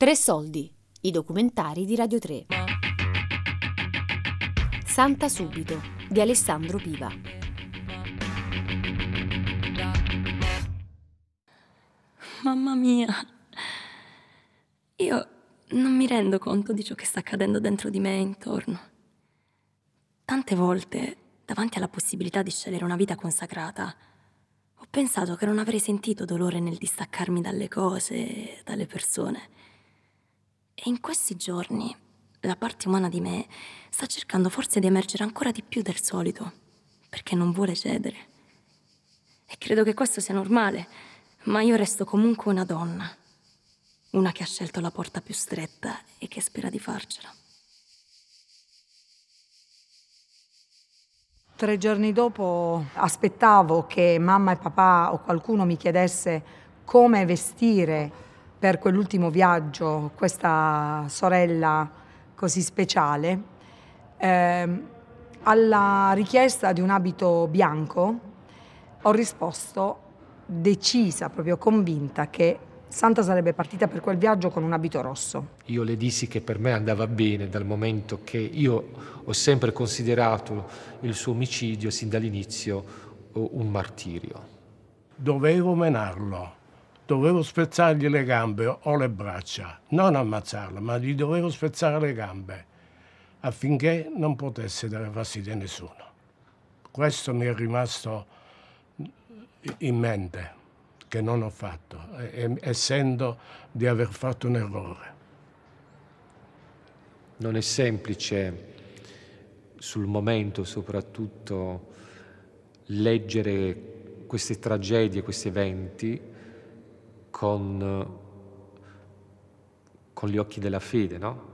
Tre soldi, i documentari di Radio 3. Santa Subito di Alessandro Piva. Mamma mia, io non mi rendo conto di ciò che sta accadendo dentro di me e intorno. Tante volte, davanti alla possibilità di scegliere una vita consacrata, ho pensato che non avrei sentito dolore nel distaccarmi dalle cose, dalle persone. E in questi giorni la parte umana di me sta cercando forse di emergere ancora di più del solito, perché non vuole cedere. E credo che questo sia normale, ma io resto comunque una donna, una che ha scelto la porta più stretta e che spera di farcela. Tre giorni dopo aspettavo che mamma e papà o qualcuno mi chiedesse come vestire per quell'ultimo viaggio questa sorella così speciale, eh, alla richiesta di un abito bianco ho risposto decisa, proprio convinta che Santa sarebbe partita per quel viaggio con un abito rosso. Io le dissi che per me andava bene dal momento che io ho sempre considerato il suo omicidio sin dall'inizio un martirio. Dovevo menarlo dovevo spezzargli le gambe o le braccia, non ammazzarlo, ma gli dovevo spezzare le gambe affinché non potesse dare fastidio a nessuno. Questo mi è rimasto in mente, che non ho fatto, essendo di aver fatto un errore. Non è semplice sul momento soprattutto leggere queste tragedie, questi eventi, con, con gli occhi della fede. No?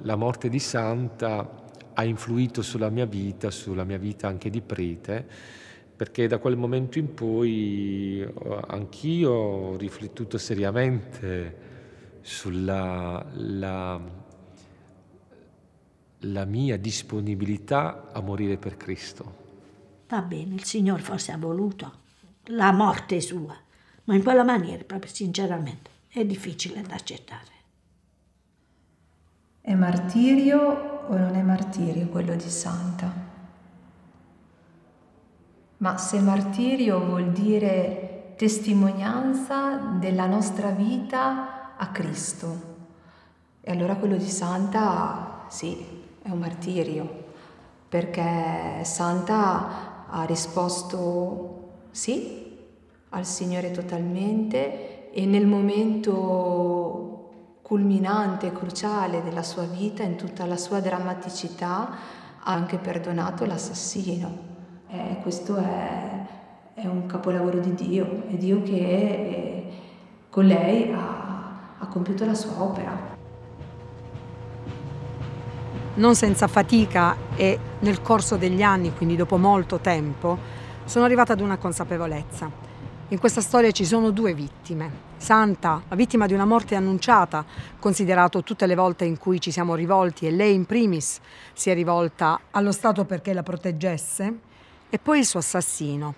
La morte di Santa ha influito sulla mia vita, sulla mia vita anche di prete, perché da quel momento in poi eh, anch'io ho riflettuto seriamente sulla la, la mia disponibilità a morire per Cristo. Va bene, il Signore forse ha voluto la morte sua, ma in quella maniera, proprio sinceramente, è difficile da accettare. È martirio o non è martirio quello di Santa? Ma se martirio vuol dire testimonianza della nostra vita a Cristo, e allora quello di Santa sì, è un martirio, perché Santa ha risposto sì al Signore totalmente e nel momento culminante e cruciale della sua vita, in tutta la sua drammaticità, ha anche perdonato l'assassino. Eh, questo è, è, un capolavoro di Dio, è Dio che eh, con lei ha, ha compiuto la sua opera. Non senza fatica e nel corso degli anni, quindi dopo molto tempo, sono arrivata ad una consapevolezza in questa storia ci sono due vittime. Santa, la vittima di una morte annunciata, considerato tutte le volte in cui ci siamo rivolti e lei in primis si è rivolta allo Stato perché la proteggesse, e poi il suo assassino,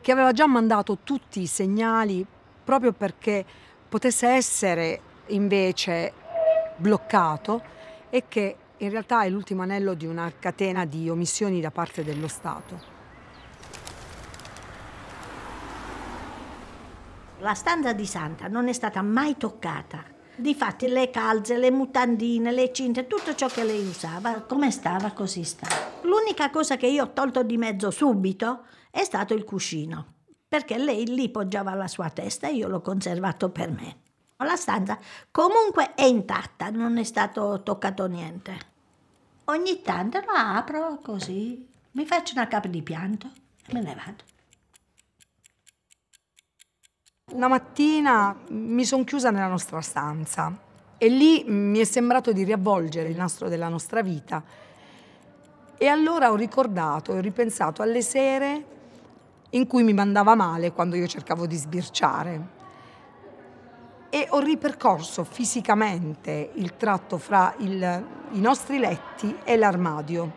che aveva già mandato tutti i segnali proprio perché potesse essere invece bloccato e che in realtà è l'ultimo anello di una catena di omissioni da parte dello Stato. La stanza di Santa non è stata mai toccata. Difatti le calze, le mutandine, le cinte, tutto ciò che lei usava, come stava così sta. L'unica cosa che io ho tolto di mezzo subito è stato il cuscino, perché lei lì poggiava la sua testa e io l'ho conservato per me. La stanza comunque è intatta, non è stato toccato niente. Ogni tanto la apro così, mi faccio una capa di pianto e me ne vado. Una mattina mi sono chiusa nella nostra stanza e lì mi è sembrato di riavvolgere il nastro della nostra vita. E allora ho ricordato e ripensato alle sere in cui mi mandava male quando io cercavo di sbirciare. E ho ripercorso fisicamente il tratto fra il, i nostri letti e l'armadio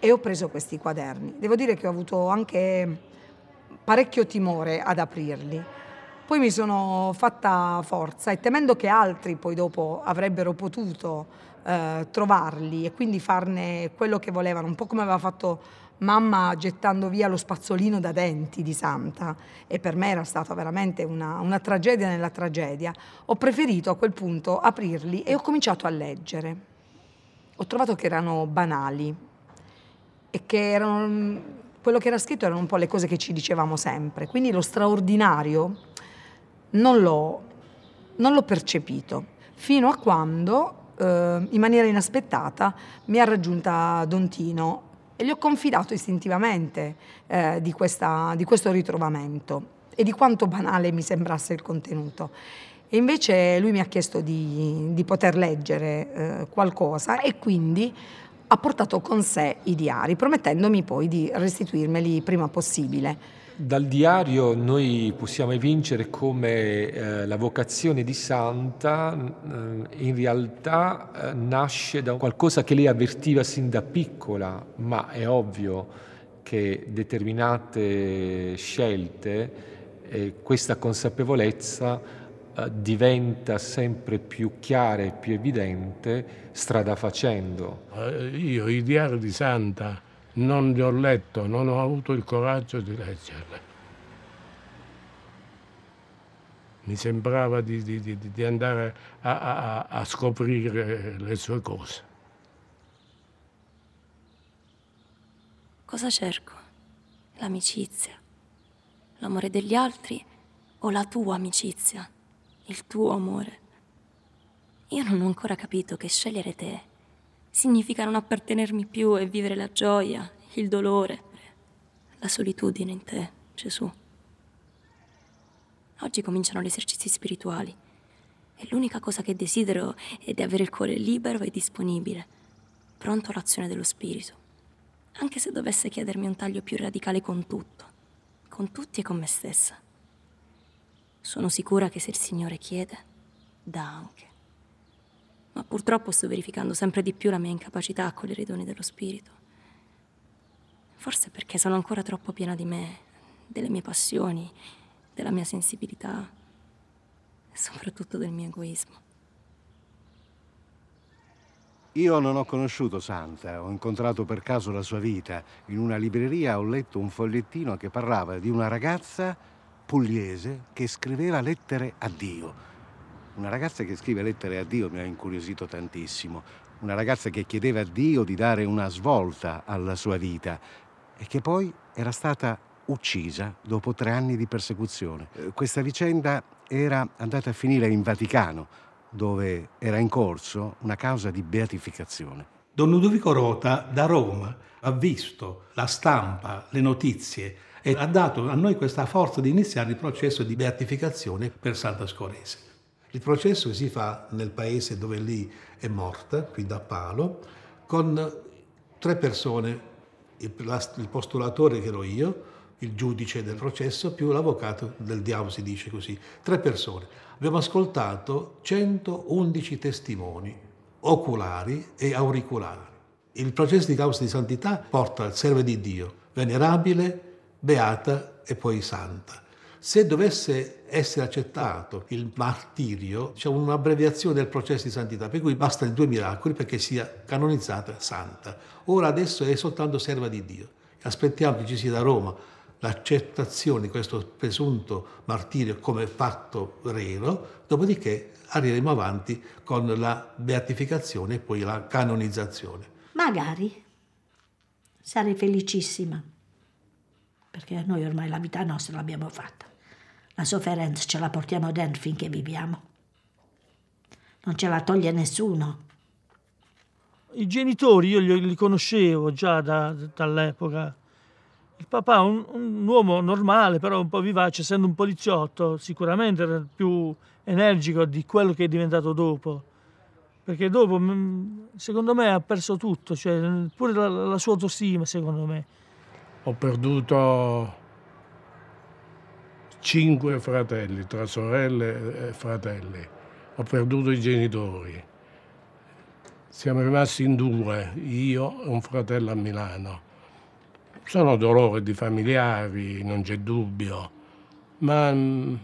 e ho preso questi quaderni. Devo dire che ho avuto anche parecchio timore ad aprirli Poi mi sono fatta forza e temendo che altri poi dopo avrebbero potuto eh, trovarli e quindi farne quello che volevano, un po' come aveva fatto mamma gettando via lo spazzolino da denti di Santa. E per me era stata veramente una, una tragedia nella tragedia, ho preferito a quel punto aprirli e ho cominciato a leggere. Ho trovato che erano banali e che erano quello che era scritto erano un po' le cose che ci dicevamo sempre, quindi lo straordinario non l'ho, non l'ho percepito, fino a quando, eh, in maniera inaspettata, mi ha raggiunta Don Tino e gli ho confidato istintivamente eh, di, questa, di questo ritrovamento e di quanto banale mi sembrasse il contenuto. E invece lui mi ha chiesto di, di poter leggere eh, qualcosa e quindi ha portato con sé i diari, promettendomi poi di restituirmeli prima possibile. Dal diario noi possiamo evincere come eh, la vocazione di Santa eh, in realtà eh, nasce da qualcosa che lei avvertiva sin da piccola, ma è ovvio che determinate scelte questa consapevolezza eh, diventa sempre più chiara e più evidente strada facendo. Eh, io i diari di Santa non li ho letto, non ho avuto il coraggio di leggerli. Mi sembrava di, di, di, di andare a, a, a scoprire le sue cose. Cosa cerco? L'amicizia, l'amore degli altri o la tua amicizia? il tuo amore. Io non ho ancora capito che scegliere te significa non appartenermi più e vivere la gioia, il dolore, la solitudine in te, Gesù. Oggi cominciano gli esercizi spirituali e l'unica cosa che desidero è di avere il cuore libero e disponibile, pronto all'azione dello Spirito, anche se dovesse chiedermi un taglio più radicale con tutto, con tutti e con me stessa. Sono sicura che se il Signore chiede, dà anche. Ma purtroppo sto verificando sempre di più la mia incapacità a cogliere i doni dello Spirito. Forse perché sono ancora troppo piena di me, delle mie passioni, della mia sensibilità e soprattutto del mio egoismo. Io non ho conosciuto Santa, ho incontrato per caso la sua vita. In una libreria ho letto un fogliettino che parlava di una ragazza pugliese che scriveva lettere a Dio. Una ragazza che scrive lettere a Dio mi ha incuriosito tantissimo. Una ragazza che chiedeva a Dio di dare una svolta alla sua vita e che poi era stata uccisa dopo tre anni di persecuzione. Eh, questa vicenda era andata a finire in Vaticano, dove era in corso una causa di beatificazione. Don Ludovico Rota da Roma ha visto la stampa, le notizie e ha dato a noi questa forza di iniziare il processo di beatificazione per Santa Scorese. Il processo si fa nel paese dove lì è morta, qui da Palo, con tre persone, il, postulatore che ero io, il giudice del processo, più l'avvocato del diavolo, si dice così, tre persone. Abbiamo ascoltato 111 testimoni oculari e auricolari. Il processo di causa di santità porta al servo di Dio, venerabile, beata e poi santa. Se dovesse essere accettato il martirio, c'è un'abbreviazione del processo di santità, per cui bastano due miracoli perché sia canonizzata santa. Ora adesso è soltanto serva di Dio. Aspettiamo che ci sia da Roma l'accettazione di questo presunto martirio come fatto vero, dopodiché arriveremo avanti con la beatificazione e poi la canonizzazione. Magari. Sarei felicissima perché noi ormai la vita nostra l'abbiamo fatta. La sofferenza ce la portiamo dentro finché viviamo. Non ce la toglie nessuno. I genitori io li, li conoscevo già da, dall'epoca. Il papà, un, un uomo normale, però un po' vivace, essendo un poliziotto, sicuramente era più energico di quello che è diventato dopo. Perché dopo, mm, secondo me, ha perso tutto, cioè, pure la, la sua autostima, secondo me ho perduto cinque fratelli, tra sorelle e fratelli. Ho perduto i genitori. Siamo rimasti in due, io e un fratello a Milano. Sono dolori di familiari, non c'è dubbio, ma mm,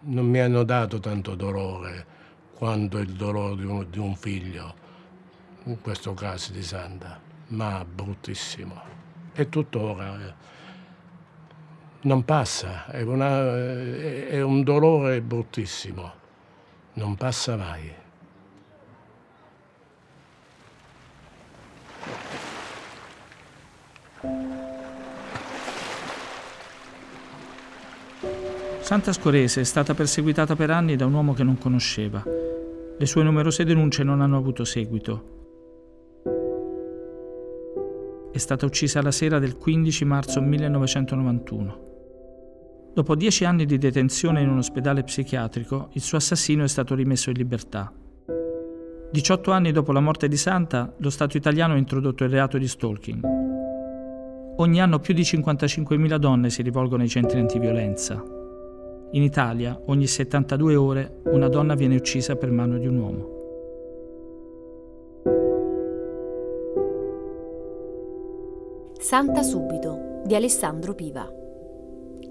non mi hanno dato tanto dolore quanto il dolore di un, di un figlio, in questo caso di Santa, ma bruttissimo. E tuttora eh, non passa, è, una, è un dolore bruttissimo, non passa mai. Santa Scorese è stata perseguitata per anni da un uomo che non conosceva. Le sue numerose denunce non hanno avuto seguito. È stata uccisa la sera del 15 marzo 1991. Dopo dieci anni di detenzione in un ospedale psichiatrico, il suo assassino è stato rimesso in libertà. 18 anni dopo la morte di Santa, lo Stato italiano ha introdotto il reato di stalking. Ogni anno più di 55.000 donne si rivolgono ai centri antiviolenza. In Italia, ogni 72 ore, una donna viene uccisa per mano di un uomo. Santa Subito di Alessandro Piva.